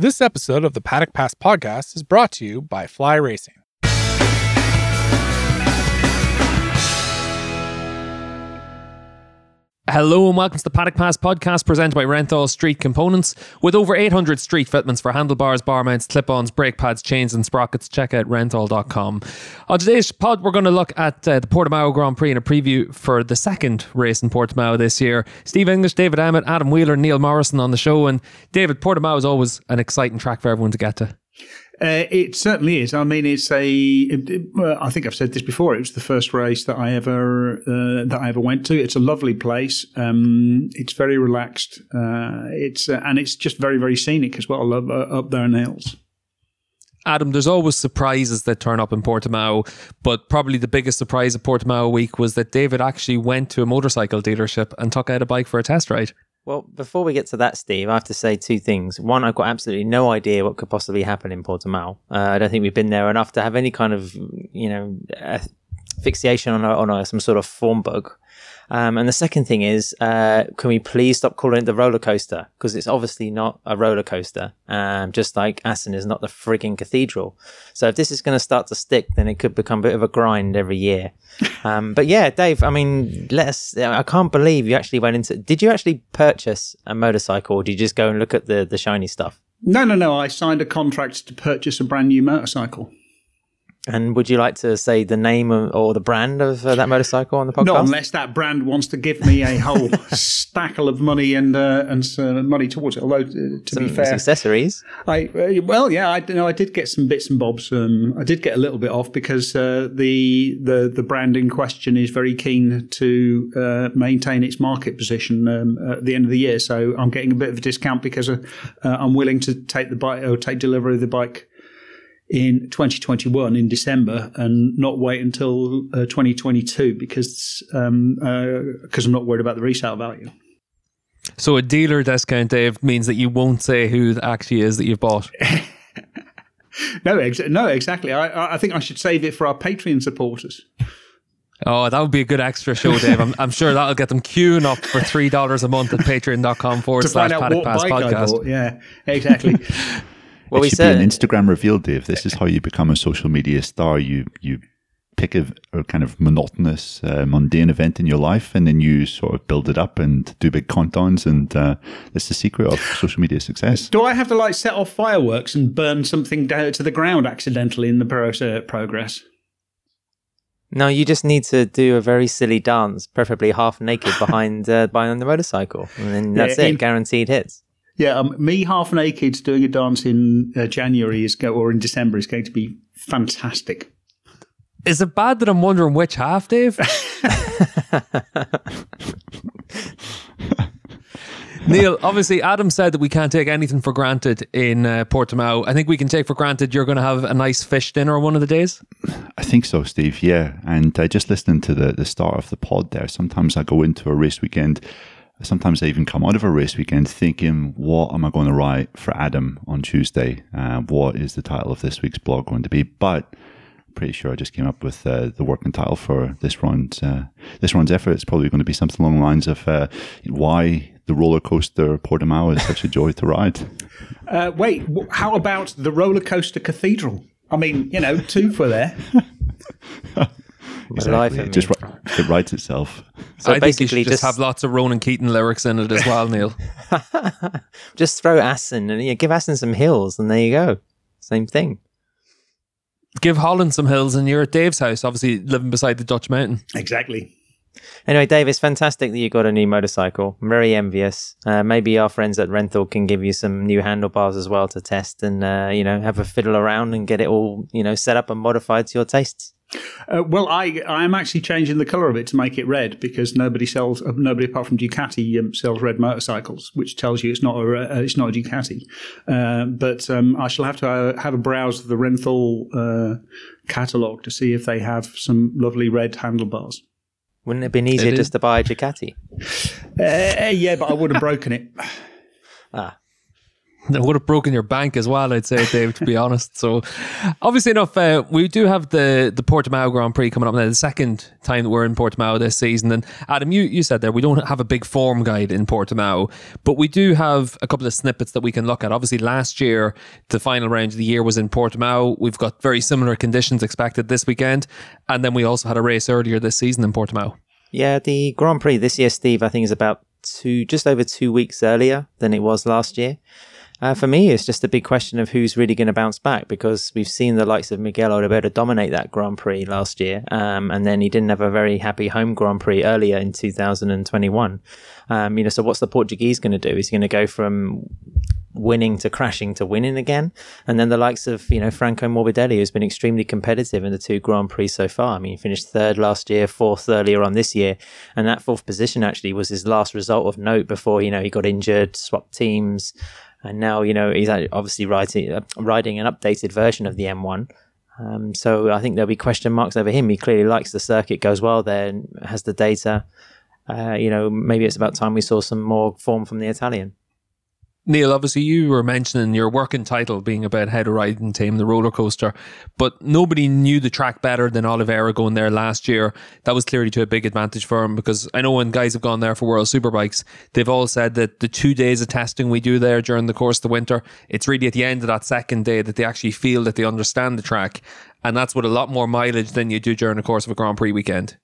This episode of the Paddock Pass podcast is brought to you by Fly Racing. Hello and welcome to the Paddock Pass podcast presented by Renthal Street Components. With over 800 street fitments for handlebars, bar mounts, clip-ons, brake pads, chains and sprockets, check out renthal.com. On today's pod, we're going to look at uh, the Portimao Grand Prix and a preview for the second race in Portimao this year. Steve English, David Emmett, Adam Wheeler, Neil Morrison on the show. And David, Portimao is always an exciting track for everyone to get to. Uh, it certainly is. I mean, it's a. It, I think I've said this before. It was the first race that I ever uh, that I ever went to. It's a lovely place. Um, it's very relaxed. Uh, it's uh, and it's just very very scenic as well. Up, up there in the hills. Adam, there's always surprises that turn up in Portimao, but probably the biggest surprise of Portimao week was that David actually went to a motorcycle dealership and took out a bike for a test ride. Well, before we get to that, Steve, I have to say two things. One, I've got absolutely no idea what could possibly happen in Portimao. Uh, I don't think we've been there enough to have any kind of, you know, fixation on, a, on a, some sort of form bug. Um, and the second thing is, uh, can we please stop calling it the roller coaster? Because it's obviously not a roller coaster, um, just like Assen is not the frigging cathedral. So if this is going to start to stick, then it could become a bit of a grind every year. Um, but yeah, Dave, I mean, let us, I can't believe you actually went into, did you actually purchase a motorcycle or did you just go and look at the, the shiny stuff? No, no, no. I signed a contract to purchase a brand new motorcycle. And would you like to say the name of, or the brand of uh, that motorcycle on the podcast? Not unless that brand wants to give me a whole stackle of money and uh, and uh, money towards it. Although uh, to some, be fair, accessories. I uh, well, yeah, I you know I did get some bits and bobs. Um, I did get a little bit off because uh, the the the brand in question is very keen to maintain its market position um, at the end of the year. So I'm getting a bit of a discount because I'm willing to take the bike or take delivery of the bike in 2021 in December and not wait until uh, 2022 because um, because uh, I'm not worried about the resale value. So a dealer discount, Dave, means that you won't say who it actually is that you've bought. no, ex- no, exactly. I, I think I should save it for our Patreon supporters. Oh, that would be a good extra show, Dave. I'm, I'm sure that'll get them queuing up for three dollars a month at patreon.com forward slash paddock pass podcast. Yeah, exactly. Well, it we should said, be an Instagram reveal, Dave. This is how you become a social media star. You you pick a, a kind of monotonous, uh, mundane event in your life, and then you sort of build it up and do big countdowns. And uh, that's the secret of social media success. Do I have to like set off fireworks and burn something down to the ground accidentally in the pro- uh, progress? No, you just need to do a very silly dance, preferably half naked behind uh, behind the motorcycle, and then that's yeah, in- it, guaranteed hits. Yeah, um, me half naked doing a dance in uh, January is go- or in December is going to be fantastic. Is it bad that I'm wondering which half, Dave? Neil, obviously, Adam said that we can't take anything for granted in uh, Portimao. I think we can take for granted you're going to have a nice fish dinner one of the days. I think so, Steve. Yeah, and uh, just listening to the the start of the pod there, sometimes I go into a race weekend Sometimes I even come out of a race weekend thinking, what am I going to write for Adam on Tuesday? Uh, what is the title of this week's blog going to be? But I'm pretty sure I just came up with uh, the working title for this round. Uh, this round's effort. It's probably going to be something along the lines of uh, why the roller coaster Portimao is such a joy to ride. Uh, wait, how about the roller coaster cathedral? I mean, you know, two for there. exactly. It just it writes itself. So I basically, just, just, have lots of Ronan Keating lyrics in it as well, Neil. just throw Assen and you know, give Assen some hills, and there you go. Same thing. Give Holland some hills, and you're at Dave's house, obviously living beside the Dutch mountain. Exactly. Anyway, Dave, it's fantastic that you got a new motorcycle. I'm very envious. Uh, maybe our friends at Renthal can give you some new handlebars as well to test, and uh, you know have a fiddle around and get it all you know set up and modified to your tastes. Uh, well, I I am actually changing the color of it to make it red because nobody sells uh, nobody apart from Ducati um, sells red motorcycles, which tells you it's not a uh, it's not a Ducati. Uh, but um, I shall have to uh, have a browse of the Renthal uh, catalog to see if they have some lovely red handlebars. Wouldn't it have been easier just to buy a Ducati? yeah, but I would have broken it. ah. It would have broken your bank as well, I'd say, Dave, to be honest. So, obviously enough, uh, we do have the, the Portimao Grand Prix coming up now, the second time that we're in Portimao this season. And Adam, you, you said there, we don't have a big form guide in Portimao, but we do have a couple of snippets that we can look at. Obviously, last year, the final round of the year was in Portimao. We've got very similar conditions expected this weekend. And then we also had a race earlier this season in Portimao. Yeah, the Grand Prix this year, Steve, I think is about two, just over two weeks earlier than it was last year. Uh, for me, it's just a big question of who's really going to bounce back because we've seen the likes of Miguel Oliveira dominate that Grand Prix last year, um, and then he didn't have a very happy home Grand Prix earlier in 2021. Um, you know, so what's the Portuguese going to do? Is he going to go from winning to crashing to winning again? And then the likes of you know Franco Morbidelli, who's been extremely competitive in the two Grand Prix so far. I mean, he finished third last year, fourth earlier on this year, and that fourth position actually was his last result of note before you know he got injured, swapped teams and now you know he's obviously writing uh, riding an updated version of the M1. Um, so I think there'll be question marks over him. He clearly likes the circuit, goes well there, has the data. Uh, you know, maybe it's about time we saw some more form from the Italian. Neil, obviously you were mentioning your working title being about how to ride and tame the roller coaster, but nobody knew the track better than Oliveira going there last year. That was clearly to a big advantage for him because I know when guys have gone there for World Superbikes, they've all said that the two days of testing we do there during the course of the winter, it's really at the end of that second day that they actually feel that they understand the track. And that's with a lot more mileage than you do during the course of a Grand Prix weekend.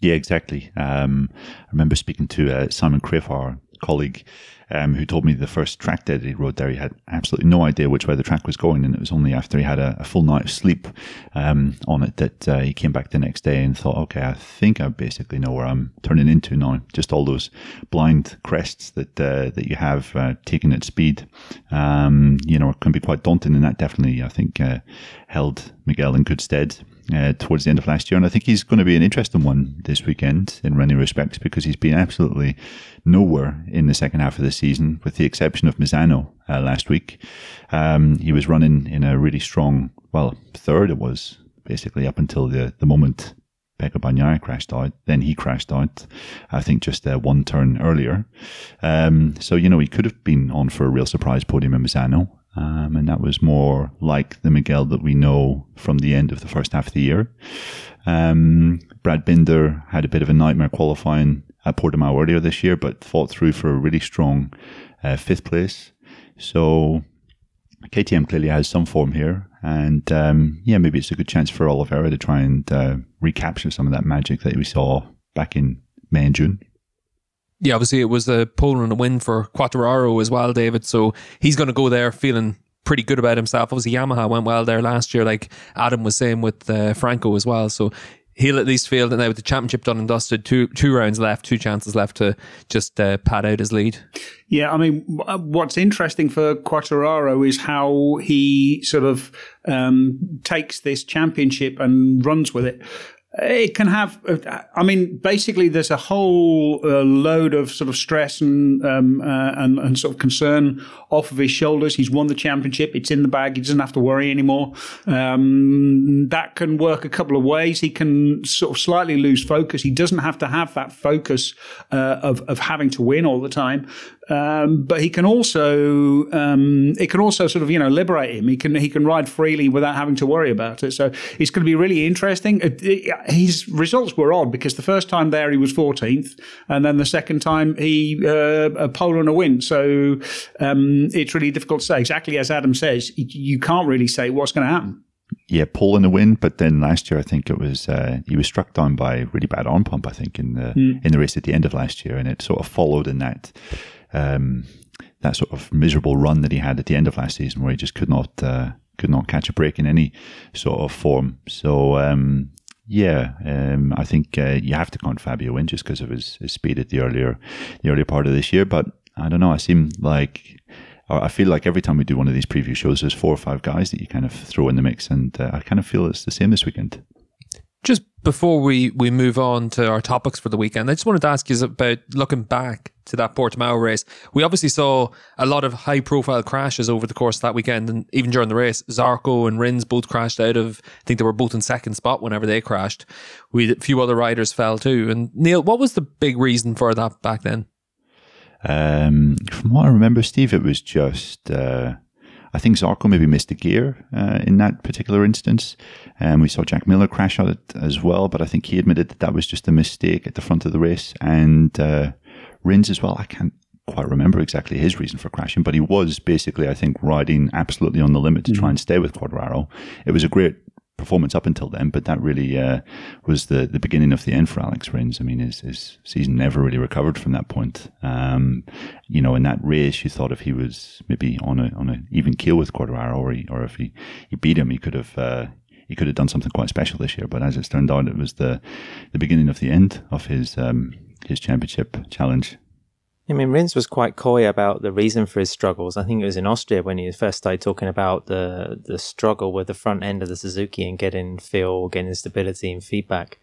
Yeah, exactly. Um, I remember speaking to uh, Simon Criff, our colleague, um, who told me the first track that he rode there, he had absolutely no idea which way the track was going. And it was only after he had a, a full night of sleep um, on it that uh, he came back the next day and thought, okay, I think I basically know where I'm turning into now. Just all those blind crests that uh, that you have uh, taken at speed, um, you know, can be quite daunting. And that definitely, I think, uh, held Miguel in good stead uh, towards the end of last year. And I think he's going to be an interesting one this weekend in many respects because he's been absolutely nowhere in the second half of the season, with the exception of Misano uh, last week. Um, he was running in a really strong, well, third it was basically up until the, the moment Pecco Bagnaia crashed out. Then he crashed out, I think, just uh, one turn earlier. Um, so, you know, he could have been on for a real surprise podium in Misano. Um, and that was more like the Miguel that we know from the end of the first half of the year. Um, Brad Binder had a bit of a nightmare qualifying at Portimao earlier this year, but fought through for a really strong uh, fifth place. So KTM clearly has some form here, and um, yeah, maybe it's a good chance for Oliveira to try and uh, recapture some of that magic that we saw back in May and June yeah, obviously it was a pole and a win for Quartararo as well, David. So he's going to go there feeling pretty good about himself. Obviously, Yamaha went well there last year, like Adam was saying with uh, Franco as well. So he'll at least feel that now with the championship done and dusted, two two rounds left, two chances left to just uh, pad out his lead. Yeah, I mean, what's interesting for Quartararo is how he sort of um, takes this championship and runs with it. It can have, I mean, basically, there's a whole uh, load of sort of stress and, um, uh, and, and sort of concern off of his shoulders. He's won the championship; it's in the bag. He doesn't have to worry anymore. Um, that can work a couple of ways. He can sort of slightly lose focus. He doesn't have to have that focus uh, of of having to win all the time. Um, but he can also um, it can also sort of you know liberate him. He can he can ride freely without having to worry about it. So it's going to be really interesting. It, it, his results were odd because the first time there he was 14th, and then the second time he uh, a pole and a win. So um, it's really difficult to say. Exactly as Adam says, you can't really say what's going to happen. Yeah, pole and a win, but then last year I think it was uh, he was struck down by really bad arm pump. I think in the mm. in the race at the end of last year, and it sort of followed in that um, that sort of miserable run that he had at the end of last season, where he just could not uh, could not catch a break in any sort of form. So um, yeah, um, I think uh, you have to count Fabio in just because of his, his speed at the earlier the earlier part of this year. But I don't know. I seem like I feel like every time we do one of these preview shows, there's four or five guys that you kind of throw in the mix, and uh, I kind of feel it's the same this weekend. Just before we, we move on to our topics for the weekend, I just wanted to ask you about looking back to that Portimao race. We obviously saw a lot of high profile crashes over the course of that weekend, and even during the race, Zarco and Rins both crashed out of. I think they were both in second spot whenever they crashed. We a few other riders fell too. And Neil, what was the big reason for that back then? Um, from what I remember, Steve, it was just. Uh, I think Zarco maybe missed a gear uh, in that particular instance. And um, we saw Jack Miller crash on it as well, but I think he admitted that that was just a mistake at the front of the race. And uh, Rins as well, I can't quite remember exactly his reason for crashing, but he was basically, I think, riding absolutely on the limit to mm-hmm. try and stay with Quartararo. It was a great performance up until then, but that really uh, was the, the beginning of the end for Alex Rins. I mean, his, his season never really recovered from that point. Um, you know, in that race, you thought if he was maybe on a on an even keel with Quartararo, or, he, or if he, he beat him, he could have. Uh, he could have done something quite special this year, but as it turned out, it was the the beginning of the end of his um, his championship challenge. I mean, Rins was quite coy about the reason for his struggles. I think it was in Austria when he first started talking about the the struggle with the front end of the Suzuki and getting feel, getting stability and feedback.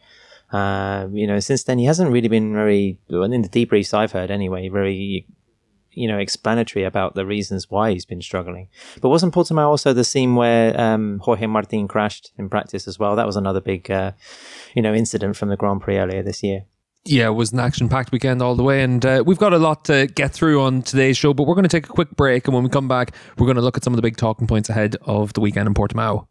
Uh, you know, since then he hasn't really been very, in the debriefs I've heard anyway, very, you know, explanatory about the reasons why he's been struggling. But wasn't Portimao also the scene where um, Jorge Martin crashed in practice as well? That was another big, uh, you know, incident from the Grand Prix earlier this year yeah, it was an action packed weekend all the way. And uh, we've got a lot to get through on today's show, but we're going to take a quick break. And when we come back, we're going to look at some of the big talking points ahead of the weekend in Portimao.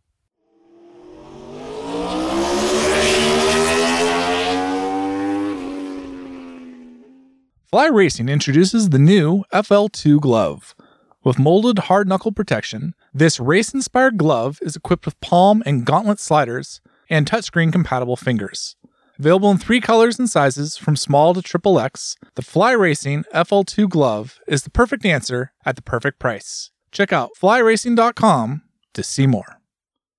Fly Racing introduces the new FL2 glove. With molded hard knuckle protection, this race inspired glove is equipped with palm and gauntlet sliders and touchscreen compatible fingers. Available in three colors and sizes from small to triple X, the Fly Racing FL2 glove is the perfect answer at the perfect price. Check out flyracing.com to see more.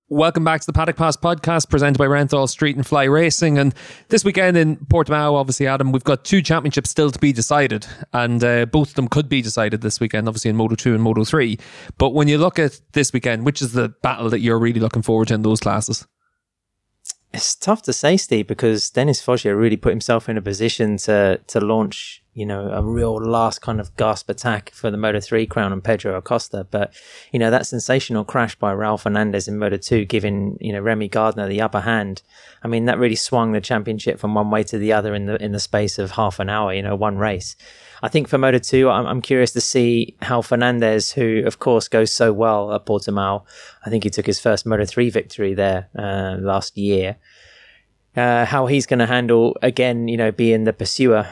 Welcome back to the Paddock Pass podcast presented by Renthal Street and Fly Racing. And this weekend in Portimao, obviously, Adam, we've got two championships still to be decided. And uh, both of them could be decided this weekend, obviously in Moto 2 and Moto 3. But when you look at this weekend, which is the battle that you're really looking forward to in those classes? It's tough to say, Steve, because Dennis Foggia really put himself in a position to to launch, you know, a real last kind of gasp attack for the Moto 3 crown and Pedro Acosta. But, you know, that sensational crash by Raul Fernandez in Moto 2, giving, you know, Remy Gardner the upper hand. I mean, that really swung the championship from one way to the other in the in the space of half an hour, you know, one race. I think for Moto 2, I'm, I'm curious to see how Fernandez, who of course goes so well at Portimao, I think he took his first Moto 3 victory there uh, last year, uh, how he's going to handle, again, you know, being the pursuer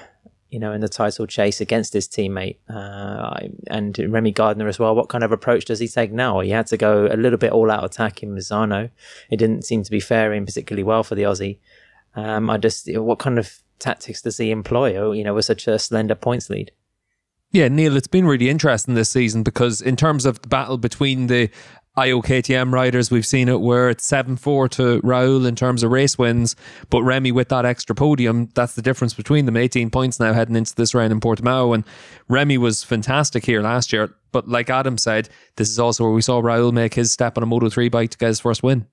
you know, in the title chase against his teammate uh, and Remy Gardner as well. What kind of approach does he take now? He had to go a little bit all out attack in Misano. It didn't seem to be faring particularly well for the Aussie. Um, I just, what kind of tactics does he employ, you know, with such a slender points lead? Yeah, Neil, it's been really interesting this season because in terms of the battle between the Ajo KTM riders, we've seen it where it's 7 4 to Raul in terms of race wins, but Remy with that extra podium, that's the difference between them. 18 points now heading into this round in Portimao. And Remy was fantastic here last year. But like Adam said, this is also where we saw Raul make his step on a Moto 3 bike to get his first win.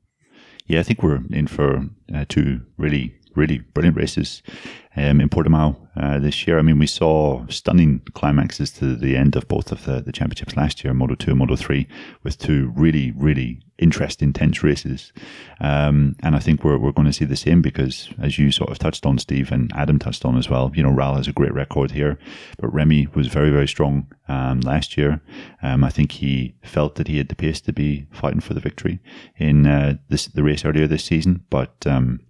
Yeah, I think we're in for uh, two really really brilliant races um, in Portimao uh, this year. I mean, we saw stunning climaxes to the end of both of the, the championships last year, Moto 2 and Moto 3, with two really, really interesting, tense races. Um, and I think we're, we're going to see the same because, as you sort of touched on, Steve, and Adam touched on as well, you know, Raul has a great record here, but Remy was very, very strong um, last year. Um, I think he felt that he had the pace to be fighting for the victory in uh, this, the race earlier this season, but um,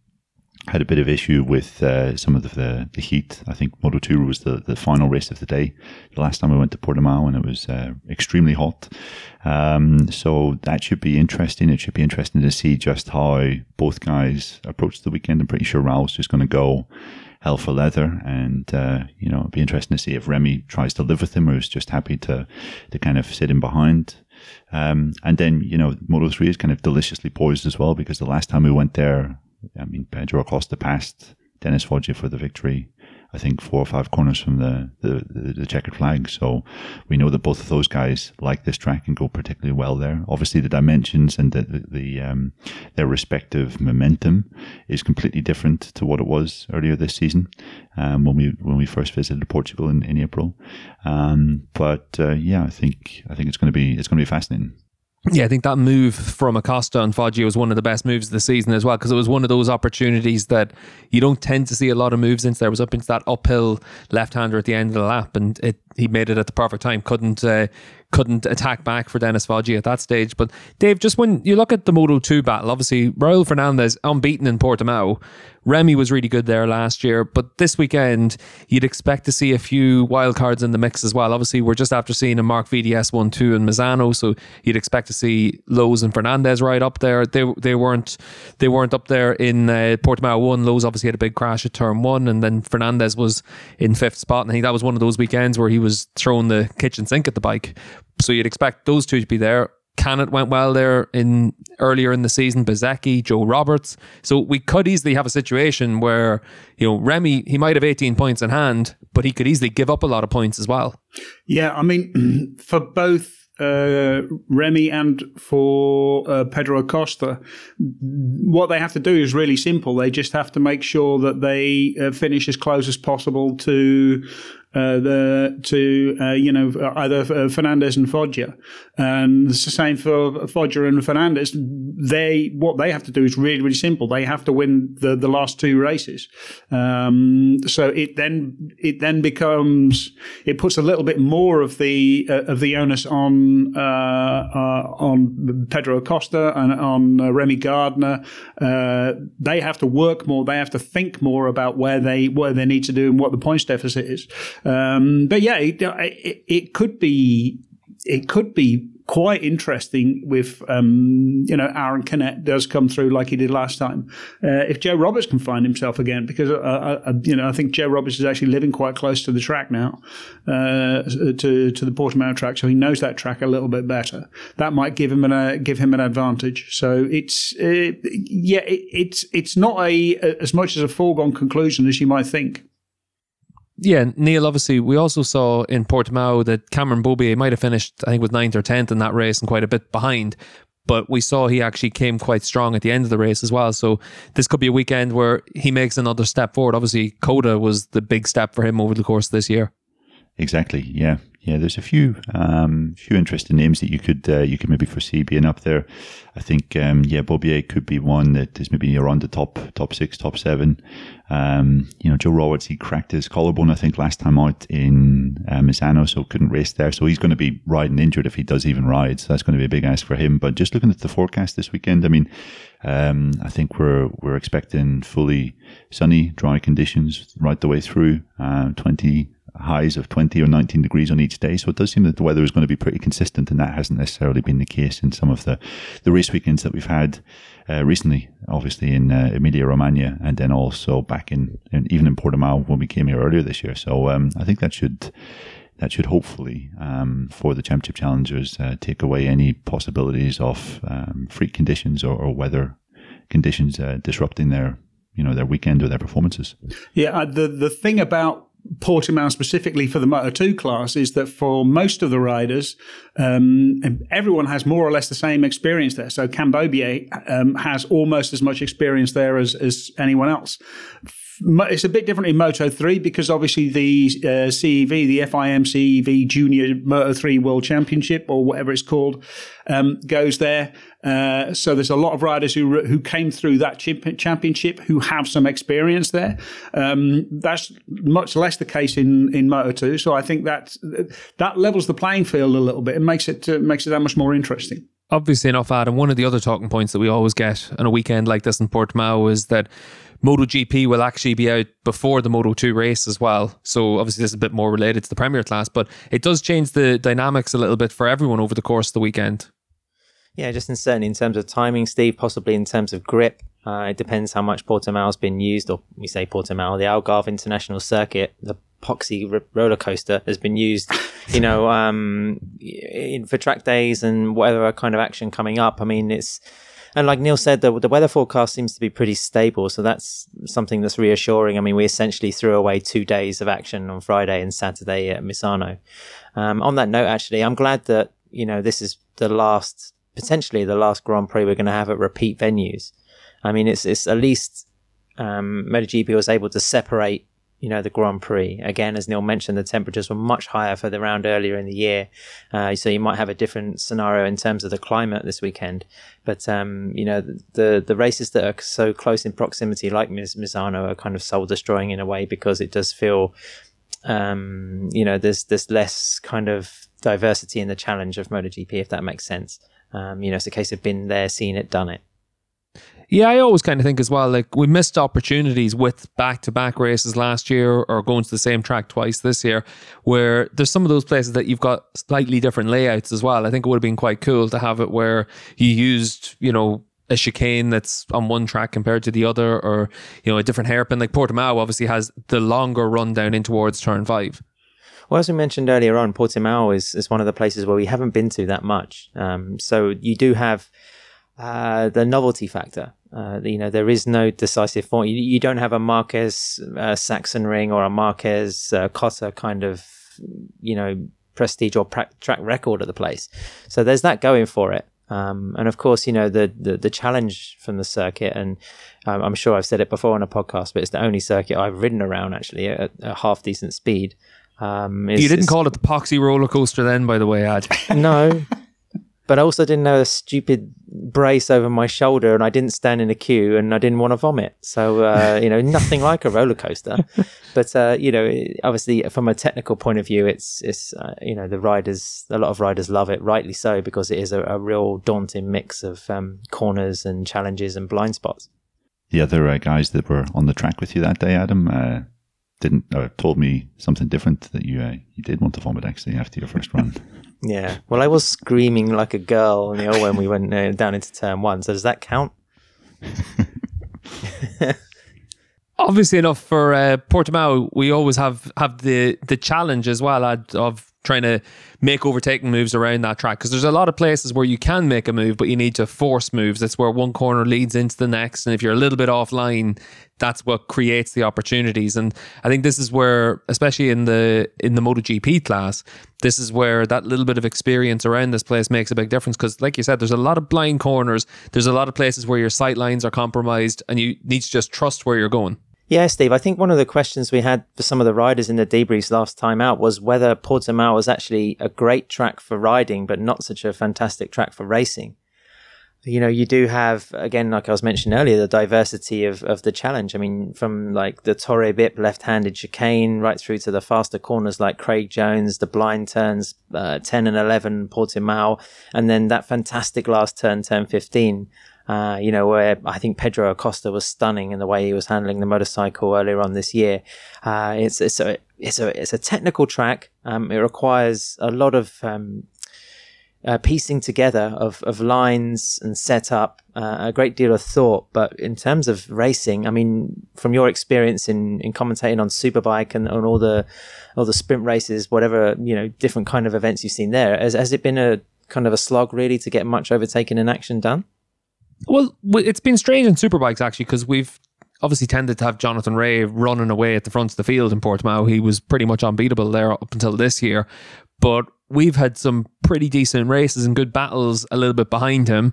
had a bit of issue with uh, some of the, the, the heat. I think Moto 2 was the, the final race of the day. The last time we went to Portimao and it was uh, extremely hot. Um, so that should be interesting. It should be interesting to see just how both guys approach the weekend. I'm pretty sure Raul's just going to go hell for leather and uh, you know it'll be interesting to see if Remy tries to live with him or is just happy to to kind of sit in behind um, and then you know Moto 3 is kind of deliciously poised as well because the last time we went there I mean, Pedro Acosta passed Dennis Foggia for the victory. I think four or five corners from the, the, the, the, checkered flag. So we know that both of those guys like this track and go particularly well there. Obviously, the dimensions and the, the, the um, their respective momentum is completely different to what it was earlier this season um, when we when we first visited Portugal in, in April. Um, but uh, yeah, I think I think it's going to be it's going to be fascinating. Yeah, I think that move from Acosta and Foggia was one of the best moves of the season as well because it was one of those opportunities that you don't tend to see a lot of moves into. There was up into that uphill left-hander at the end of the lap, and it he made it at the perfect time. Couldn't uh, couldn't attack back for Dennis Foggia at that stage. But Dave, just when you look at the Moto Two battle, obviously Raul Fernandez unbeaten in Portimao, Remy was really good there last year, but this weekend you'd expect to see a few wild cards in the mix as well. Obviously, we're just after seeing a Marc VDS one two in Misano, so you'd expect to see Lowes and Fernandez right up there. They they weren't they weren't up there in uh, Portimao one. Lowes obviously had a big crash at turn one, and then Fernandez was in fifth spot. And I think that was one of those weekends where he was throwing the kitchen sink at the bike. So you'd expect those two to be there. Canet went well there in earlier in the season. Bezzecchi, Joe Roberts. So we could easily have a situation where you know Remy he might have 18 points in hand, but he could easily give up a lot of points as well. Yeah, I mean, for both uh, Remy and for uh, Pedro Acosta, what they have to do is really simple. They just have to make sure that they uh, finish as close as possible to uh, the to uh, you know either uh, Fernandez and Foggia, and it's the same for Foggia and Fernandez. They what they have to do is really really simple. They have to win the, the last two races. Um, so it then it then becomes it puts a little bit more of the uh, of the onus on uh, on Pedro Acosta and on Remy Gardner. they have to work more. They have to think more about where they where they need to do and what the points deficit is. Um, but yeah, it, it, it, could be it could be quite interesting with um, you know Aaron Canet does come through like he did last time. Uh, if Joe Roberts can find himself again, because uh, uh, uh, you know I think Joe Roberts is actually living quite close to the track now, uh, to to the Portimao track, so he knows that track a little bit better. That might give him an uh, give him an advantage. So it's yeah, it, it's it's not a as much as a foregone conclusion as you might think yeah, Neil, obviously, we also saw in Portimao that Cameron Beaubier might have finished, I think, with ninth or 10th in that race and quite a bit behind. But we saw he actually came quite strong at the end of the race as well. So this could be a weekend where he makes another step forward. Obviously, COTA was the big step for him over the course of this year. Exactly. Yeah. Yeah, there's a few um, few interesting names that you could uh, you could maybe foresee being up there. I think um, yeah, Beaubier could be one that is maybe around the top top six, top seven. Um, you know, Joe Roberts he cracked his collarbone I think last time out in uh, Misano, so couldn't race there. So he's going to be riding injured if he does even ride. So that's going to be a big ask for him. But just looking at the forecast this weekend, I mean, um, I think we're we're expecting fully sunny, dry conditions right the way through. Uh, Twenty highs of 20 or 19 degrees on each day. So it does seem that the weather is going to be pretty consistent, and that hasn't necessarily been the case in some of the, the race weekends that we've had uh, recently, obviously in uh, Emilia Romagna, and then also back in, in, even in Portimao when we came here earlier this year. So um, I think that should that should hopefully, um, for the championship challengers, uh, take away any possibilities of um, freak conditions or, or weather conditions uh, disrupting their you know their weekend or their performances. Yeah, uh, the the thing about Portimao specifically for the Moto 2 class is that for most of the riders, um, everyone has more or less the same experience there. So Cam Beaubier um, has almost as much experience there as, as anyone else. It's a bit different in Moto 3 because obviously the uh, CEV, the FIM CEV Junior Moto 3 World Championship or whatever it's called, um, goes there. Uh, so there's a lot of riders who who came through that championship who have some experience there. Um, that's much less the case in in Moto 2. So I think that that levels the playing field a little bit and makes it uh, makes it that much more interesting obviously enough, Adam. One of the other talking points that we always get on a weekend like this in Portimao is that MotoGP will actually be out before the Moto 2 race as well. So obviously this is a bit more related to the Premier class, but it does change the dynamics a little bit for everyone over the course of the weekend. Yeah, just in certainly in terms of timing, Steve, possibly in terms of grip. Uh, it depends how much Portimao's been used, or we say Portimao, the Algarve International Circuit, the poxy r- roller coaster has been used, you know, um, in, for track days and whatever kind of action coming up. I mean, it's and like Neil said, the, the weather forecast seems to be pretty stable. So that's something that's reassuring. I mean, we essentially threw away two days of action on Friday and Saturday at Misano. Um, on that note, actually, I'm glad that, you know, this is the last, potentially the last Grand Prix we're going to have at repeat venues. I mean, it's, it's at least, um, MotoGP was able to separate you know, the Grand Prix. Again, as Neil mentioned, the temperatures were much higher for the round earlier in the year. Uh, so you might have a different scenario in terms of the climate this weekend. But, um, you know, the, the races that are so close in proximity, like Misano, are kind of soul destroying in a way because it does feel, um, you know, there's, there's less kind of diversity in the challenge of MotoGP, if that makes sense. Um, you know, it's a case of been there, seen it, done it. Yeah, I always kind of think as well, like we missed opportunities with back to back races last year or going to the same track twice this year, where there's some of those places that you've got slightly different layouts as well. I think it would have been quite cool to have it where you used, you know, a chicane that's on one track compared to the other, or, you know, a different hairpin. Like Portimao obviously has the longer run down in towards turn five. Well, as we mentioned earlier on, Portimao is, is one of the places where we haven't been to that much. Um, so you do have uh, the novelty factor. Uh, you know, there is no decisive form. You, you don't have a Marquez uh, ring or a Marquez uh, COTA kind of, you know, prestige or pra- track record at the place. So there's that going for it. Um, and of course, you know, the, the, the challenge from the circuit, and um, I'm sure I've said it before on a podcast, but it's the only circuit I've ridden around actually at a half decent speed. Um, is, you didn't call it the Poxy roller coaster then, by the way, Ad. no, but I also didn't know a stupid brace over my shoulder, and I didn't stand in a queue, and I didn't want to vomit. So uh, you know, nothing like a roller coaster. But uh, you know, obviously, from a technical point of view, it's it's uh, you know the riders, a lot of riders love it, rightly so, because it is a, a real daunting mix of um, corners and challenges and blind spots. The other uh, guys that were on the track with you that day, Adam, uh, didn't uh, told me something different that you you did want to vomit actually after your first run. Yeah. Well, I was screaming like a girl, you know, when we went uh, down into turn one. So does that count? Obviously enough for uh, Portimao, we always have have the the challenge as well of trying to make overtaking moves around that track because there's a lot of places where you can make a move, but you need to force moves. That's where one corner leads into the next, and if you're a little bit offline, that's what creates the opportunities. And I think this is where, especially in the in the MotoGP class, this is where that little bit of experience around this place makes a big difference. Because, like you said, there's a lot of blind corners. There's a lot of places where your sight lines are compromised, and you need to just trust where you're going. Yeah, Steve, I think one of the questions we had for some of the riders in the debriefs last time out was whether Portimao was actually a great track for riding, but not such a fantastic track for racing. You know, you do have, again, like I was mentioning earlier, the diversity of, of the challenge. I mean, from like the Torre VIP left handed chicane right through to the faster corners like Craig Jones, the blind turns uh, 10 and 11, Portimao, and then that fantastic last turn, turn 15 uh, you know, where I think Pedro Acosta was stunning in the way he was handling the motorcycle earlier on this year. Uh, it's it's a it's a it's a technical track. Um, it requires a lot of um, uh, piecing together of, of lines and setup, uh, a great deal of thought. But in terms of racing, I mean, from your experience in, in commentating on Superbike and on all the all the sprint races, whatever you know, different kind of events you've seen there, has, has it been a kind of a slog really to get much overtaking and action done? Well, it's been strange in superbikes actually because we've obviously tended to have Jonathan Rea running away at the front of the field in Portimao. He was pretty much unbeatable there up until this year, but we've had some pretty decent races and good battles a little bit behind him.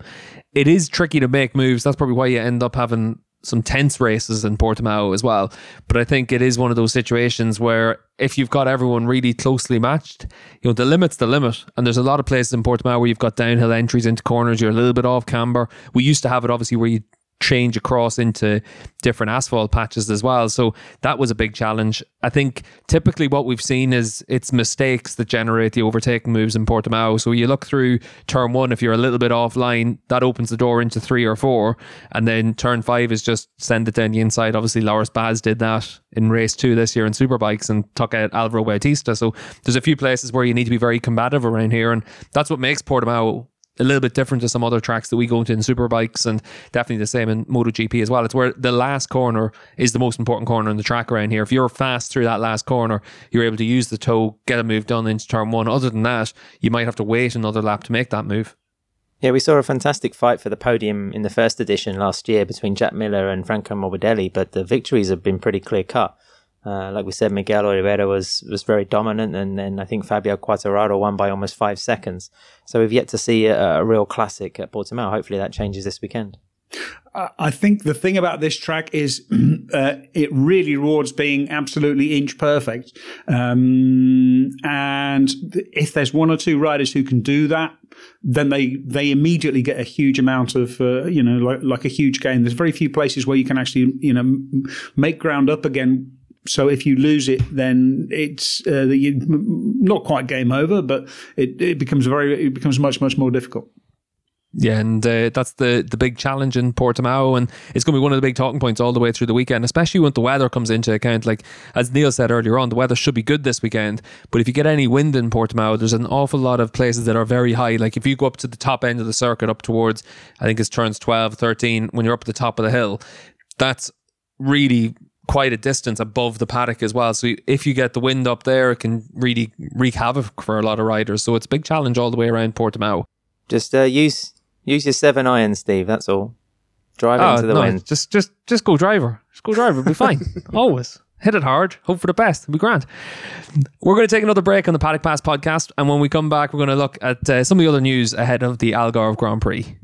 It is tricky to make moves. That's probably why you end up having some tense races in Portimao as well. But I think it is one of those situations where if you've got everyone really closely matched, you know, the limit's the limit. And there's a lot of places in Portimao where you've got downhill entries into corners, you're a little bit off camber. We used to have it obviously where you change across into different asphalt patches as well. So that was a big challenge. I think typically what we've seen is it's mistakes that generate the overtaking moves in Portimao. So you look through turn one, if you're a little bit offline, that opens the door into three or four. And then turn five is just send it down the inside. Obviously, Loris Baz did that in race two this year in Superbikes and took out Alvaro Bautista. So there's a few places where you need to be very combative around here. And that's what makes Portimao a little bit different to some other tracks that we go into in superbikes and definitely the same in MotoGP as well. It's where the last corner is the most important corner in the track around here. If you're fast through that last corner, you're able to use the toe, get a move done into turn one. Other than that, you might have to wait another lap to make that move. Yeah, we saw a fantastic fight for the podium in the first edition last year between Jack Miller and Franco Morbidelli, but the victories have been pretty clear cut. Uh, like we said, Miguel Oliveira was was very dominant, and then I think Fabio Quartararo won by almost five seconds. So we've yet to see a, a real classic at Portimao. Hopefully that changes this weekend. I think the thing about this track is uh, it really rewards being absolutely inch perfect. Um, and if there's one or two riders who can do that, then they they immediately get a huge amount of uh, you know like, like a huge gain. There's very few places where you can actually you know make ground up again so if you lose it, then it's uh, not quite game over, but it, it becomes very it becomes much much more difficult. Yeah, and uh, that's the the big challenge in Portimao, and it's going to be one of the big talking points all the way through the weekend, especially when the weather comes into account. Like as Neil said earlier on, the weather should be good this weekend, but if you get any wind in Portimao, there's an awful lot of places that are very high. Like if you go up to the top end of the circuit, up towards I think it's turns 12, 13, when you're up at the top of the hill, that's really quite a distance above the paddock as well. So if you get the wind up there, it can really wreak havoc for a lot of riders. So it's a big challenge all the way around Portimao. Just uh, use Use your seven iron, Steve. That's all. Drive oh, into the no, wind. Just, just, just go driver. Just go driver. It'll be fine. Always hit it hard. Hope for the best. It'll be grand. We're going to take another break on the Paddock Pass podcast, and when we come back, we're going to look at uh, some of the other news ahead of the Algarve Grand Prix.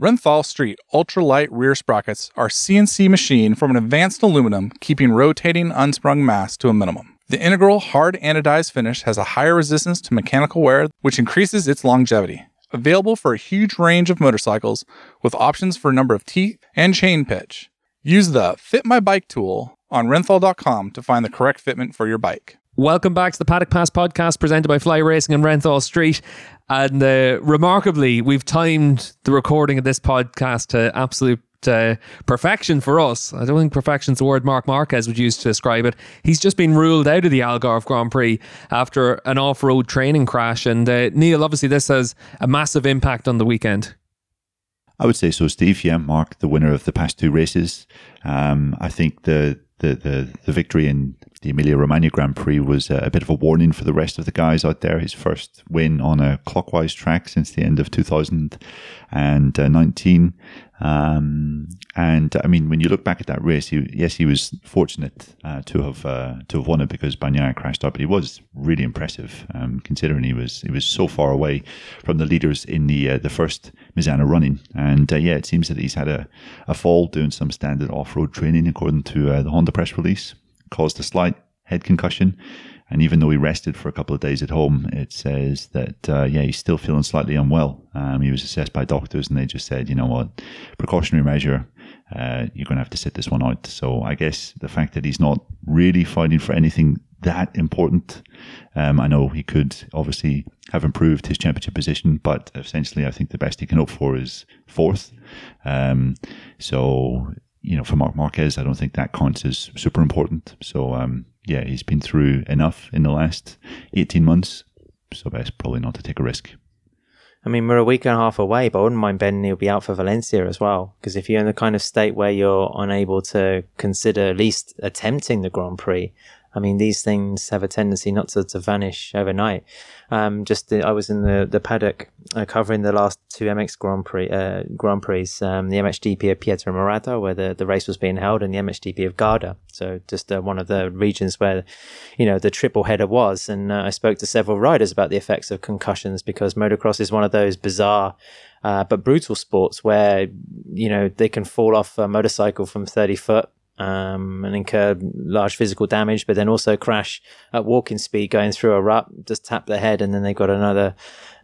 Renthal Street ultralight rear sprockets are CNC machined from an advanced aluminum, keeping rotating unsprung mass to a minimum. The integral hard anodized finish has a higher resistance to mechanical wear, which increases its longevity. Available for a huge range of motorcycles with options for number of teeth and chain pitch. Use the Fit My Bike tool on renthal.com to find the correct fitment for your bike. Welcome back to the Paddock Pass podcast presented by Fly Racing and Renthal Street. And uh, remarkably, we've timed the recording of this podcast to absolute uh, perfection for us. I don't think perfection's the word Marc Marquez would use to describe it. He's just been ruled out of the Algarve Grand Prix after an off road training crash. And uh, Neil, obviously, this has a massive impact on the weekend. I would say so, Steve. Yeah, Marc, the winner of the past two races. Um, I think the, the, the, the victory in the Emilia Romagna Grand Prix was a bit of a warning for the rest of the guys out there. His first win on a clockwise track since the end of 2019. Um, and I mean, when you look back at that race, he, yes, he was fortunate uh, to have uh, to have won it because Bagnaia crashed out, but he was really impressive um, considering he was he was so far away from the leaders in the uh, the first Misano running. And uh, yeah, it seems that he's had a, a fall doing some standard off road training, according to uh, the Honda press release caused a slight head concussion. And even though he rested for a couple of days at home, it says that, uh, yeah, he's still feeling slightly unwell. Um, he was assessed by doctors and they just said, you know what, precautionary measure, uh, you're going to have to sit this one out. So I guess the fact that he's not really fighting for anything that important, um, I know he could obviously have improved his championship position, but essentially I think the best he can hope for is fourth. Um, so you know, for Marc Marquez, I don't think that counts as super important. So, um, yeah, he's been through enough in the last 18 months. So, best probably not to take a risk. I mean, we're a week and a half away, but I wouldn't mind Ben he'll be out for Valencia as well. Because if you're in the kind of state where you're unable to consider at least attempting the Grand Prix, I mean, these things have a tendency not to, to vanish overnight. Um, just the, I was in the the paddock uh, covering the last two MX Grand Prix uh, Grand Prix, um, the MXGP of Pietramurata, where the, the race was being held, and the MXGP of Garda. So just uh, one of the regions where you know the triple header was. And uh, I spoke to several riders about the effects of concussions because motocross is one of those bizarre. Uh, but brutal sports where you know they can fall off a motorcycle from 30 foot um, and incur large physical damage, but then also crash at walking speed going through a rut, just tap their head, and then they've got another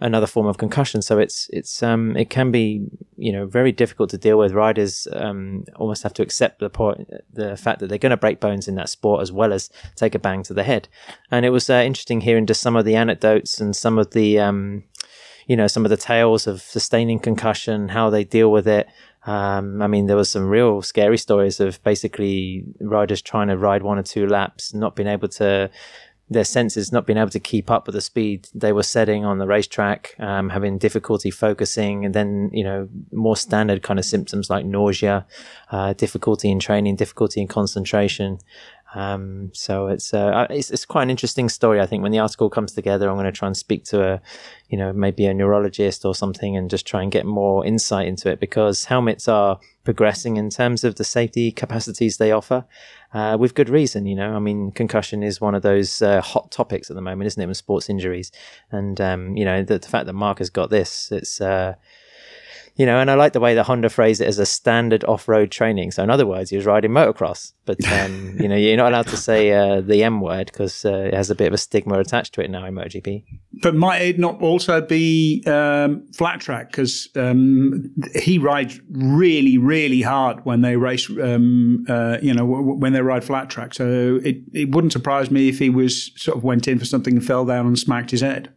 another form of concussion. So it's it's um, it can be you know very difficult to deal with. Riders um, almost have to accept the point, the fact that they're going to break bones in that sport as well as take a bang to the head. And it was uh, interesting hearing just some of the anecdotes and some of the um, you know some of the tales of sustaining concussion, how they deal with it. Um, I mean, there was some real scary stories of basically riders trying to ride one or two laps, not being able to, their senses not being able to keep up with the speed they were setting on the racetrack, um, having difficulty focusing, and then, you know, more standard kind of symptoms like nausea, uh, difficulty in training, difficulty in concentration. Um, so it's, uh, it's it's quite an interesting story. I think when the article comes together, I'm going to try and speak to a, you know, maybe a neurologist or something, and just try and get more insight into it because helmets are progressing in terms of the safety capacities they offer, uh, with good reason. You know, I mean, concussion is one of those uh, hot topics at the moment, isn't it? With sports injuries, and um, you know, the, the, fact that Marc has got this, it's uh, you know, and I like the way that Honda phrased it as a standard off-road training. So in other words, he was riding motocross, but um, you know, you're not allowed to say uh, the M word because uh, it has a bit of a stigma attached to it now in MotoGP. But might it not also be um, flat track because um, he rides really, really hard when they race, um, uh, you know, w- when they ride flat track. So it it wouldn't surprise me if he was sort of went in for something and fell down and smacked his head.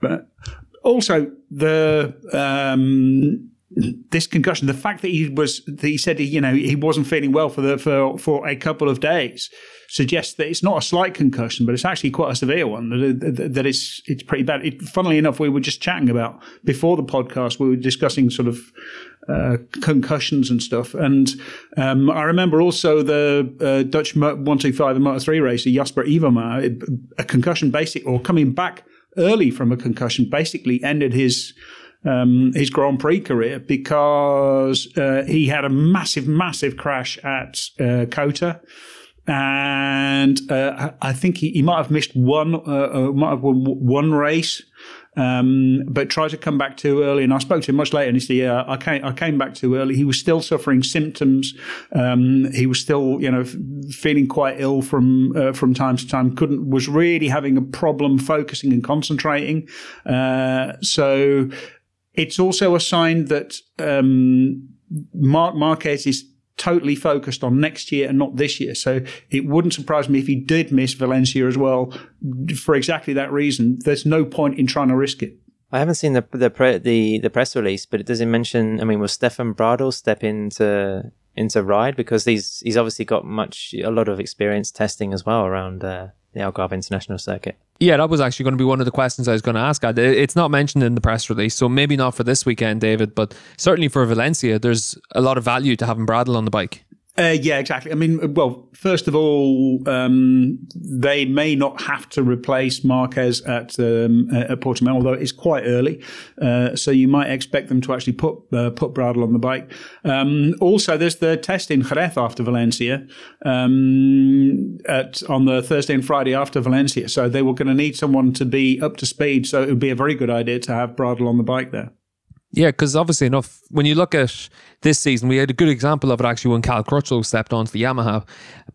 But also the um, this concussion, the fact that he was, that he said, he, you know, he wasn't feeling well for the for for a couple of days, suggests that it's not a slight concussion, but it's actually quite a severe one. That, that it's it's pretty bad. It, funnily enough, we were just chatting about before the podcast. We were discussing sort of uh, concussions and stuff, and um, I remember also the uh, Dutch one two five and Moto three racer Jasper Iwema, a concussion basic or coming back early from a concussion, basically ended his um, his Grand Prix career because uh, he had a massive, massive crash at uh, COTA. And uh, I think he, he, might have missed one, uh, uh, might have won one race, um, but tried to come back too early. And I spoke to him much later, and he said, "Yeah, I came, I came back too early. He was still suffering symptoms. Um, he was still, you know, f- feeling quite ill from uh, from time to time. Couldn't was really having a problem focusing and concentrating. Uh, so it's also a sign that um, Marc Marquez is totally focused on next year and not this year. So it wouldn't surprise me if he did miss Valencia as well for exactly that reason. There's no point in trying to risk it. I haven't seen the the pre, the, the press release, but it doesn't mention. I mean, will Stefan Bradl step into into ride because he's he's obviously got much a lot of experience testing as well around uh, the Algarve International Circuit. Yeah, that was actually going to be one of the questions I was going to ask. Uh, it's not mentioned in the press release, so maybe not for this weekend, David, but certainly for Valencia, there's a lot of value to having Bradl on the bike. Uh, yeah, exactly. I mean, well, first of all, um, they may not have to replace Marquez at um, at Portimao, although it's quite early. Uh, so you might expect them to actually put uh, put Bradl on the bike. Um, also, there's the test in Jerez after Valencia um, at on the Thursday and Friday after Valencia. So they were going to need someone to be up to speed. So it would be a very good idea to have Bradl on the bike there. Yeah, because obviously enough, when you look at this season, we had a good example of it actually when Cal Crutchlow stepped onto the Yamaha,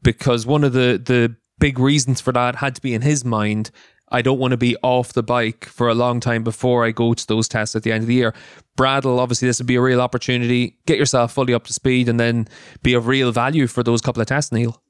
because one of the the big reasons for that had to be in his mind. I don't want to be off the bike for a long time before I go to those tests at the end of the year. Bradl, obviously, this would be a real opportunity. Get yourself fully up to speed and then be of real value for those couple of tests, Neil.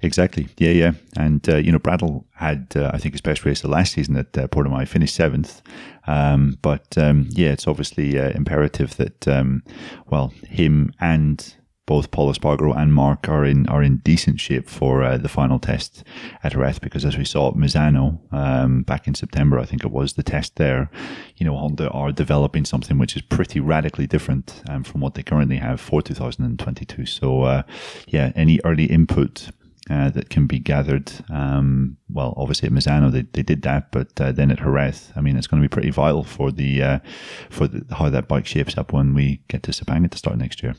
Exactly. Yeah, yeah. And, uh, you know, Bradl had, uh, I think, his best race the last season at uh, Portimao, finished seventh. Um, but, um, yeah, it's obviously uh, imperative that, um, well, him and both Pol Espargaro and Marc are in are in decent shape for uh, the final test at Jerez because as we saw at Misano um, back in September, I think it was the test there. You know, Honda are developing something which is pretty radically different um, from what they currently have for 2022. So, uh, yeah, any early input uh, that can be gathered. Um, well, obviously at Misano they, they did that, but uh, then at Jerez, I mean, it's going to be pretty vital for the uh, for the, how that bike shapes up when we get to Sepang at the start next year.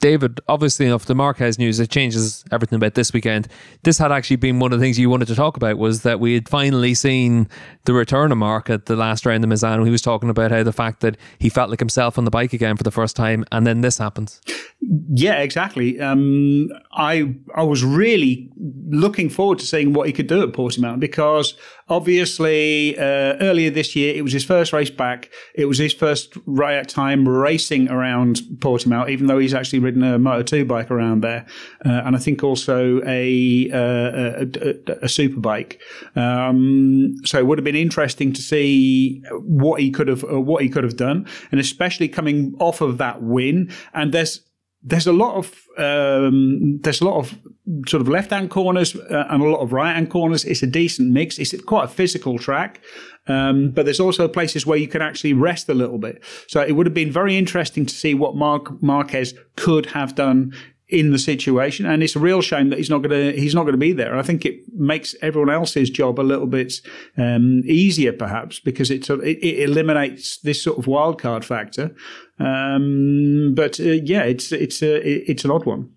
David, obviously enough, the Marquez news, it changes everything about this weekend. This had actually been one of the things you wanted to talk about was that we had finally seen the return of Marc at the last round of Misano. He was talking about how the fact that he felt like himself on the bike again for the first time, and then this happens. Yeah, exactly. Um, I I was really looking forward to seeing what he could do at Portimao because obviously uh, earlier this year it was his first race back. It was his first right time racing around Portimao, even though he's actually ridden a Moto two bike around there, uh, and I think also a uh, a, a, super bike. Um, so it would have been interesting to see what he could have what he could have done, and especially coming off of that win. And there's there's a lot of um, there's a lot of sort of left hand corners uh, and a lot of right hand corners. It's a decent mix. It's quite a physical track, um, but there's also places where you can actually rest a little bit. So it would have been very interesting to see what Marc Marquez could have done in the situation, and it's a real shame that he's not going to he's not going to be there. I think it makes everyone else's job a little bit um, easier, perhaps, because it, it, eliminates this sort of wildcard factor. Um, but uh, yeah, it's it's a, it's an odd one.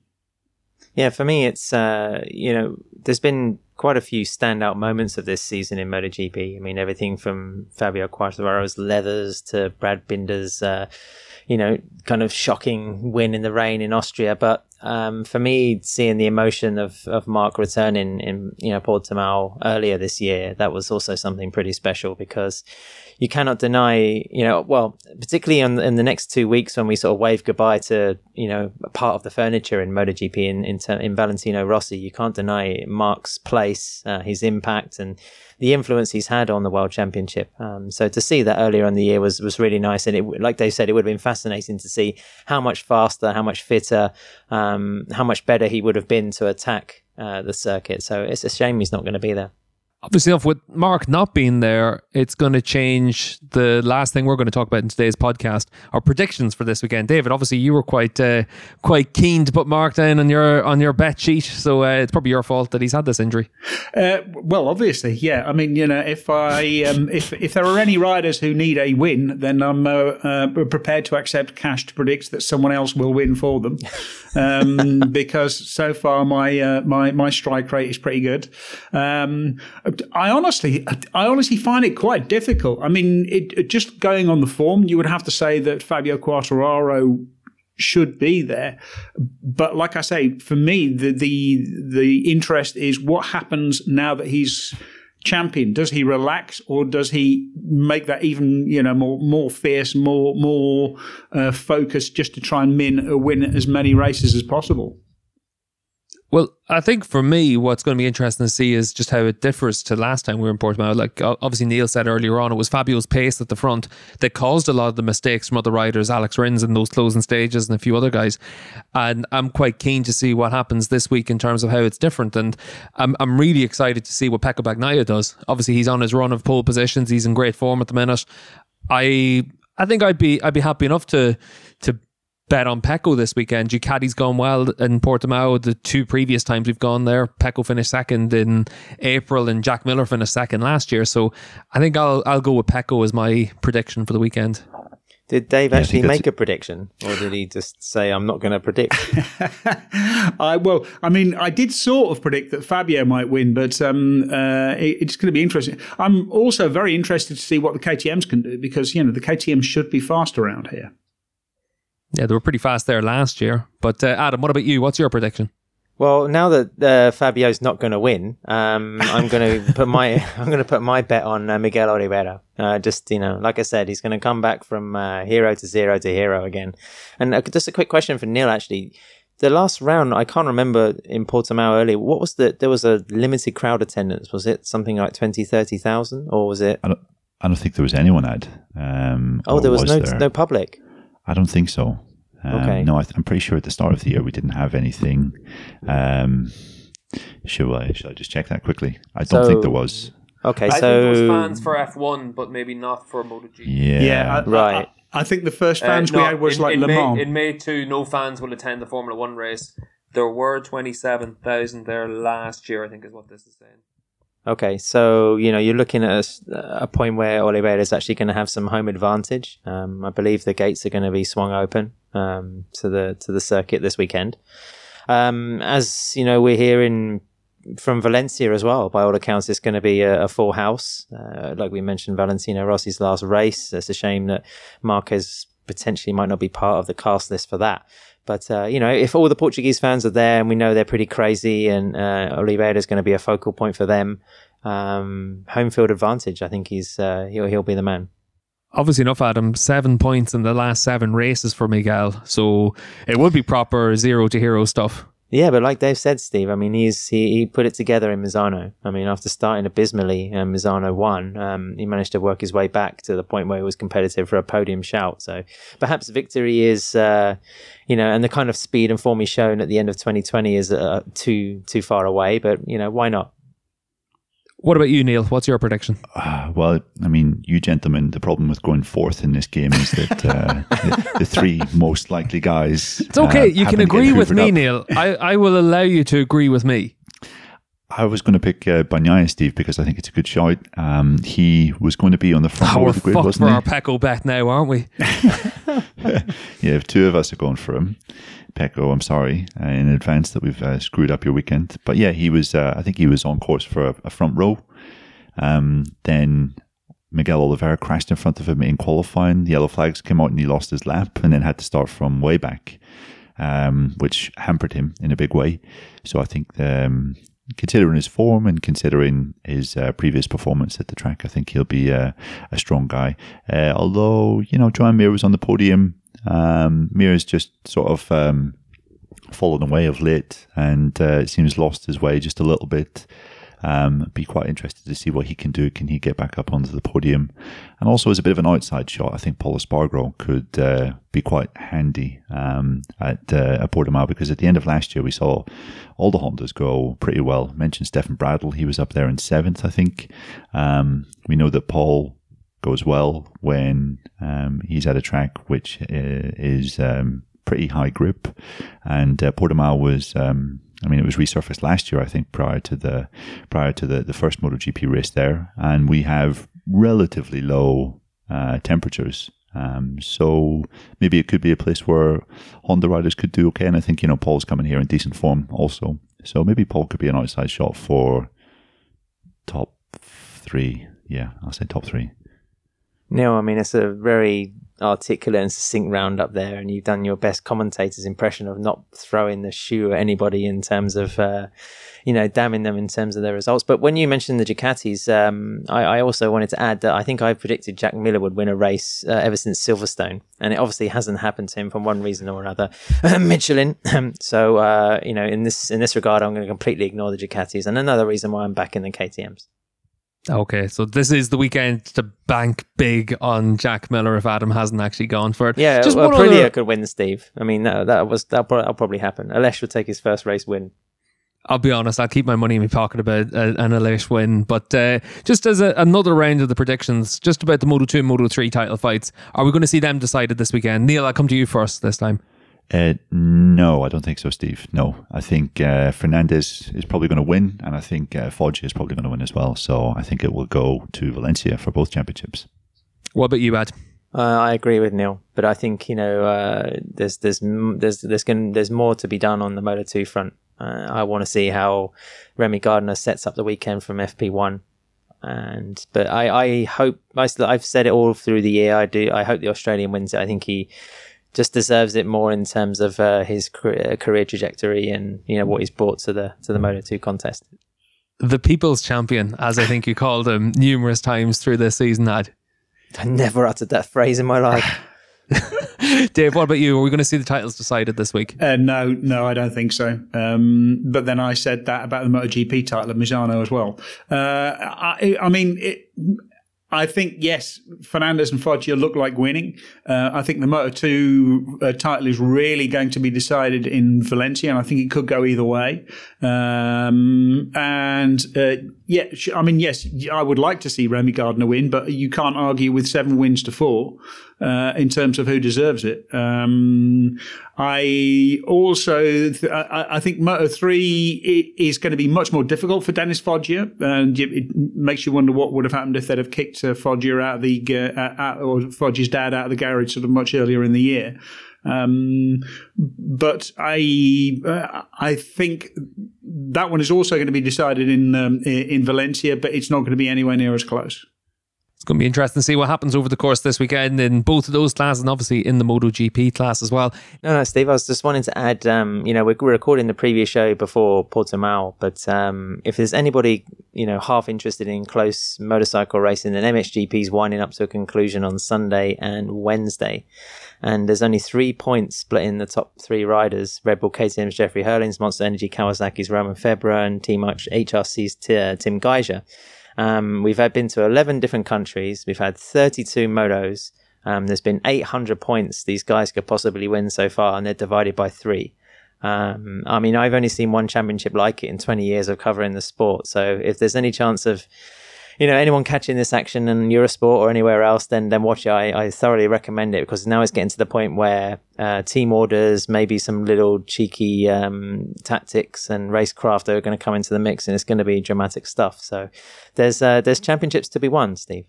Yeah, for me, it's uh, you know, there's been quite a few standout moments of this season in MotoGP. I mean, everything from Fabio Quartararo's leathers to Brad Binder's, uh, you know, kind of shocking win in the rain in Austria. But um, for me, seeing the emotion of, of Marc returning in, you know, Portimao earlier this year, that was also something pretty special because you cannot deny, you know, well, particularly in, in the next two weeks when we sort of wave goodbye to, you know, part of the furniture in MotoGP in, in, in Valentino Rossi, you can't deny Marc's place, uh, his impact and the influence he's had on the World Championship. Um, so to see that earlier in the year was, was really nice. And it, like Dave said, it would have been fascinating to see how much faster, how much fitter, um, how much better he would have been to attack uh, the circuit. So it's a shame he's not going to be there obviously enough with Marc not being there, it's going to change the last thing we're going to talk about in today's podcast. Our predictions for this weekend, David. Obviously, you were quite uh, quite keen to put Marc down on your on your bet sheet, so uh, it's probably your fault that he's had this injury. Uh, well, obviously, yeah. I mean, you know, if I um, if if there are any riders who need a win, then I'm uh, uh, prepared to accept cash to predict that someone else will win for them, um, because so far my uh, my my strike rate is pretty good. Um, I honestly, I honestly find it quite difficult. I mean, it, just going on the form, you would have to say that Fabio Quartararo should be there. But like I say, for me, the the the interest is what happens now that he's champion. Does he relax or does he make that even you know more more fierce, more more uh, focused, just to try and win win as many races as possible? Well, I think for me, what's going to be interesting to see is just how it differs to last time we were in Portimao. Like obviously Neil said earlier on, it was Fabio's pace at the front that caused a lot of the mistakes from other riders, Alex Rins in those closing stages and a few other guys. And I'm quite keen to see what happens this week in terms of how it's different. And I'm I'm really excited to see what Pecco Bagnaia does. Obviously, he's on his run of pole positions. He's in great form at the minute. I I think I'd be I'd be happy enough to to bet on Pecco this weekend. Ducati's gone well in Portimao. The two previous times we've gone there, Pecco finished second in April and Jack Miller finished second last year. So I think I'll I'll go with Pecco as my prediction for the weekend. Did Dave actually make a prediction, or did he just say, "I'm not going to predict"? I well, I mean, I did sort of predict that Fabio might win, but um, uh, it, it's going to be interesting. I'm also very interested to see what the KTM's can do because you know the KTM should be fast around here. Yeah, they were pretty fast there last year. But uh, Adam, what about you? What's your prediction? Well, now that uh, Fabio's not going to win, um, I'm going to put my I'm going to put my bet on uh, Miguel Oliveira. Uh, just you know, like I said, he's going to come back from uh, hero to zero to hero again. And uh, just a quick question for Neil, actually. The last round, I can't remember in Portimao earlier. What was the? There was a limited crowd attendance. Was it something like 20, 30,000? or was it? I don't, I don't think there was anyone at. Um, oh, there was, was no there? no public. I don't think so. Um, okay. No, I am pretty sure at the start of the year we didn't have anything. Um, should I? Should I just check that quickly? I don't so, think there was. Okay, I so think there was fans for F1, but maybe not for MotoGP. Yeah, yeah, I, right. I, I, think the first uh, fans uh, no, we had was in, like in Le Mans. May, in May two, no fans will attend the Formula One race. There were twenty seven thousand there last year. I think is what this is saying. Okay, so you know you're looking at a, a point where Oliveira is actually going to have some home advantage. Um, I believe the gates are going to be swung open um, to the to the circuit this weekend. Um, as you know, we're hearing from Valencia as well. By all accounts, it's going to be a, a full house. Uh, like we mentioned, Valentino Rossi's last race. It's a shame that Marquez potentially might not be part of the cast list for that. But uh, you know, if all the Portuguese fans are there, and we know they're pretty crazy, and uh, Oliveira is going to be a focal point for them, um, home field advantage. I think he's uh, he'll he'll be the man. Obviously enough, Adam. Seven points in the last seven races for Miguel, so it would be proper zero to hero stuff. Yeah, but like Dave said, Steve, I mean, he's he, he put it together in Misano. I mean, after starting abysmally and Misano won, um, he managed to work his way back to the point where he was competitive for a podium shout. So perhaps victory is, uh, you know, and the kind of speed and form he's shown at the end of 2020 is uh, too too far away. But you know, why not? What about you, Neil? What's your prediction? Uh, well, I mean, you gentlemen, the problem with going fourth in this game is that uh, the, the, three most likely guys. It's okay. Uh, you can agree with me, up. Neil. I, I will allow you to agree with me. I was going to pick uh, Bagnaia, Steve, because I think it's a good shot. Um, he was going to be on the front oh, row of the grid, wasn't for he? our Pecco bet now, aren't we? yeah, two of us are going for him. Pecco, I'm sorry uh, in advance that we've uh, screwed up your weekend. But yeah, he was. Uh, I think he was on course for a, a front row. Um, then Miguel Oliveira crashed in front of him in qualifying. The yellow flags came out and he lost his lap, and then had to start from way back, um, which hampered him in a big way. So I think. Um, considering his form and considering his uh, previous performance at the track, I think he'll be uh, a strong guy. Uh, although, you know, Joan Mir was on the podium um, Mir's just sort of um, fallen away of late and uh, it seems lost his way just a little bit. Um, be quite interested to see what he can do. Can he get back up onto the podium? And also, as a bit of an outside shot, I think Pol Espargaro could uh, be quite handy um, at, uh, at Portimao because at the end of last year, we saw all the Hondas go pretty well. I mentioned Stefan Bradl, he was up there in seventh, I think. Um, we know that Pol goes well when um, he's at a track which uh, is um, pretty high grip. And uh, Portimao was, um, I mean, it was resurfaced last year, I think, prior to the prior to the, the first MotoGP race there, and we have relatively low uh, temperatures. Um, so maybe it could be a place where Honda riders could do okay. And I think you know Pol's coming here in decent form also. So maybe Paul could be an outside shot for top three. Yeah, I'll say top three. No, I mean it's a very articulate and succinct roundup there, and you've done your best commentator's impression of not throwing the shoe at anybody in terms of, uh, you know, damning them in terms of their results. But when you mentioned the Ducatis, um, I, I, also wanted to add that I think I predicted Jack Miller would win a race uh, ever since Silverstone, and it obviously hasn't happened to him for one reason or another. Michelin. so uh, you know, in this in this regard, I'm going to completely ignore the Ducatis, and another reason why I'm back in the KTM's. Okay, so this is the weekend to bank big on Jack Miller if Adam hasn't actually gone for it. Yeah, Just well, Aprilia other... could win, Steve. I mean, that, that was that will probably happen. Aleix will take his first race win. I'll be honest, I'll keep my money in my pocket about uh, an Aleix win. But uh, just as a, another round of the predictions, just about the Moto 2 and Moto 3 title fights, are we going to see them decided this weekend? Neil, I'll come to you first this time. Uh, no, I don't think so, Steve. No, I think uh, Fernandez is probably going to win, and I think uh, Foggia is probably going to win as well. So I think it will go to Valencia for both championships. What about you, Ad? Uh, I agree with Neil, but I think you know uh, there's there's there's there's going there's more to be done on the Moto Two front. Uh, I want to see how Remy Gardner sets up the weekend from FP one, and but I I hope I, I've said it all through the year. I do I hope the Australian wins it. I think he just deserves it more in terms of uh, his career, career, trajectory and you know what he's brought to the to the Moto Two contest. The people's champion, as I think you called him numerous times through this season, Ad. I never uttered that phrase in my life. Dave, what about you? Are we going to see the titles decided this week? Uh, no, no, I don't think so. Um, but then I said that about the MotoGP title of Misano as well. Uh, I, I, mean, it, I think yes, Fernandez and Foggia look like winning. Uh, I think the Moto Two uh, title is really going to be decided in Valencia, and I think it could go either way. Um, and uh, yeah, I mean, yes, I would like to see Remy Gardner win, but you can't argue with seven wins to four uh, in terms of who deserves it. Um, I also th- I, I, think Moto three is going to be much more difficult for Dennis Foggia, and it makes you wonder what would have happened if they'd have kicked uh, Foggia out of the uh, out, or Foggia's dad out of the garage sort of much earlier in the year. Um, but I uh, I think that one is also going to be decided in um, in Valencia, but it's not going to be anywhere near as close. It's going to be interesting to see what happens over the course this weekend in both of those classes and obviously in the MotoGP class as well. No, no, Steve, I was just wanting to add, um, you know, we're recording the previous show before Portimao, but um, if there's anybody, you know, half interested in close motorcycle racing, then MXGP's winding up to a conclusion on Sunday and Wednesday. And there's only three points splitting the top three riders Red Bull KTM's Jeffrey Herlings, Monster Energy Kawasaki's Romain Febvre, and Team HRC's uh, Tim Gajser. Um, we've had been to 11 different countries. We've had 32 motos. Um, there's been 800 points these guys could possibly win so far, and they're divided by three. Um, I mean, I've only seen one championship like it in 20 years of covering the sport. So if there's any chance of you know anyone catching this action in Eurosport or anywhere else, then then watch it. I, I thoroughly recommend it because now it's getting to the point where uh, team orders, maybe some little cheeky um, tactics and racecraft are going to come into the mix, and it's going to be dramatic stuff. So there's uh, there's championships to be won, Steve.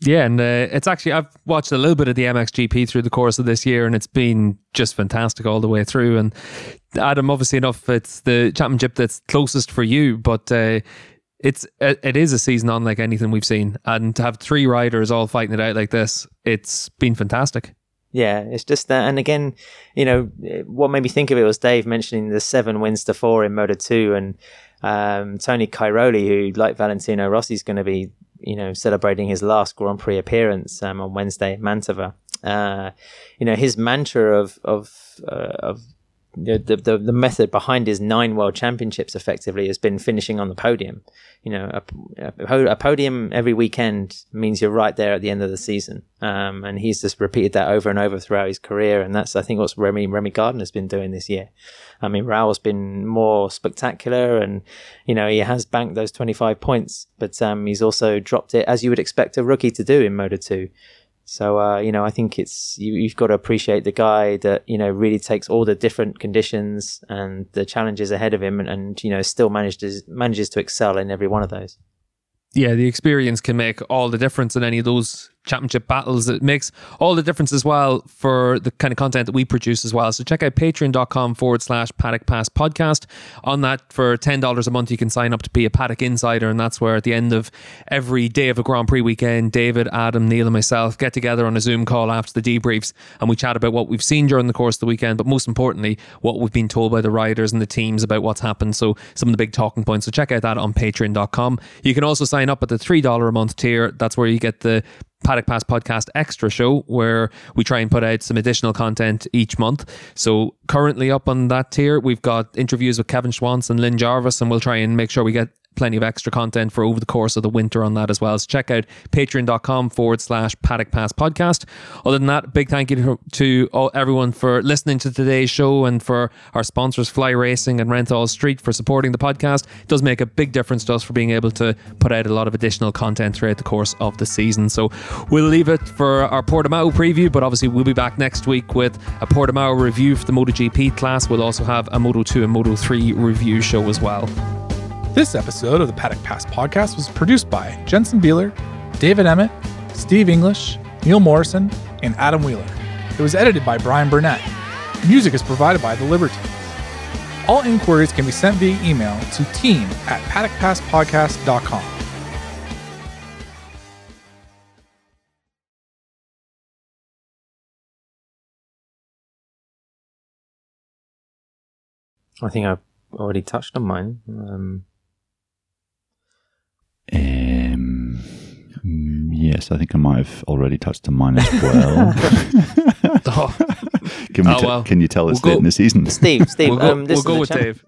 Yeah, and uh, it's actually I've watched a little bit of the MXGP through the course of this year, and it's been just fantastic all the way through. And Adam, obviously enough, it's the championship that's closest for you, but uh, it's it is a season unlike anything we've seen, and to have three riders all fighting it out like this, it's been fantastic. Yeah, it's just that, and again, you know, what made me think of it was Dave mentioning the seven wins to four in Moto Two, and um, Tony Cairoli, who like Valentino Rossi is going to be, you know, celebrating his last Grand Prix appearance um, on Wednesday at Mantova. Uh, you know, his mantra of of uh, of the, the the method behind his nine world championships effectively has been finishing on the podium. You know, a, a, podium every weekend means you're right there at the end of the season. Um, and he's just repeated that over and over throughout his career. And that's, I think, what Remy Remy Gardner's been doing this year. I mean, Raul's been more spectacular, and you know he has banked those 25 points, but um, he's also dropped it as you would expect a rookie to do in Moto 2. So uh, you know, I think it's you, you've got to appreciate the guy that you know really takes all the different conditions and the challenges ahead of him, and, and you know still manages manages to excel in every one of those. Yeah, the experience can make all the difference in any of those championship battles. It makes all the difference as well for the kind of content that we produce as well. So check out patreon.com forward slash paddock pass podcast. On that, for $10 a month, you can sign up to be a paddock insider. And that's where at the end of every day of a Grand Prix weekend, David, Adam, Neil, and myself get together on a Zoom call after the debriefs and we chat about what we've seen during the course of the weekend, but most importantly, what we've been told by the riders and the teams about what's happened. So some of the big talking points. So check out that on patreon.com. You can also sign up at the $3 a month tier. That's where you get the Paddock Pass Podcast Extra Show, where we try and put out some additional content each month. So, currently up on that tier, we've got interviews with Kevin Schwantz and Lin Jarvis, and we'll try and make sure we get plenty of extra content for over the course of the winter on that as well. So check out patreon.com forward slash paddock pass podcast. Other than that, big thank you to, all, everyone for listening to today's show and for our sponsors, Fly Racing and Renthal Street, for supporting the podcast. It does make a big difference to us for being able to put out a lot of additional content throughout the course of the season. So we'll leave it for our Portimao preview, but obviously we'll be back next week with a Portimao review for the MotoGP class. We'll also have a Moto 2 and Moto 3 review show as well. This episode of the Paddock Pass podcast was produced by Jensen Beeler, David Emmett, Steve English, Neil Morrison, and Adam Wheeler. It was edited by Brian Burnett. Music is provided by The Liberty. All inquiries can be sent via email to team at paddockpasspodcast.com. I think I've already touched on mine. Um, um, yes, I think I might have already touched on mine as well. oh. can, we Oh, t- well. can you tell us We'll late go- in the season? Steve, Steve, We'll go, um, this we'll is go the with champ- Dave.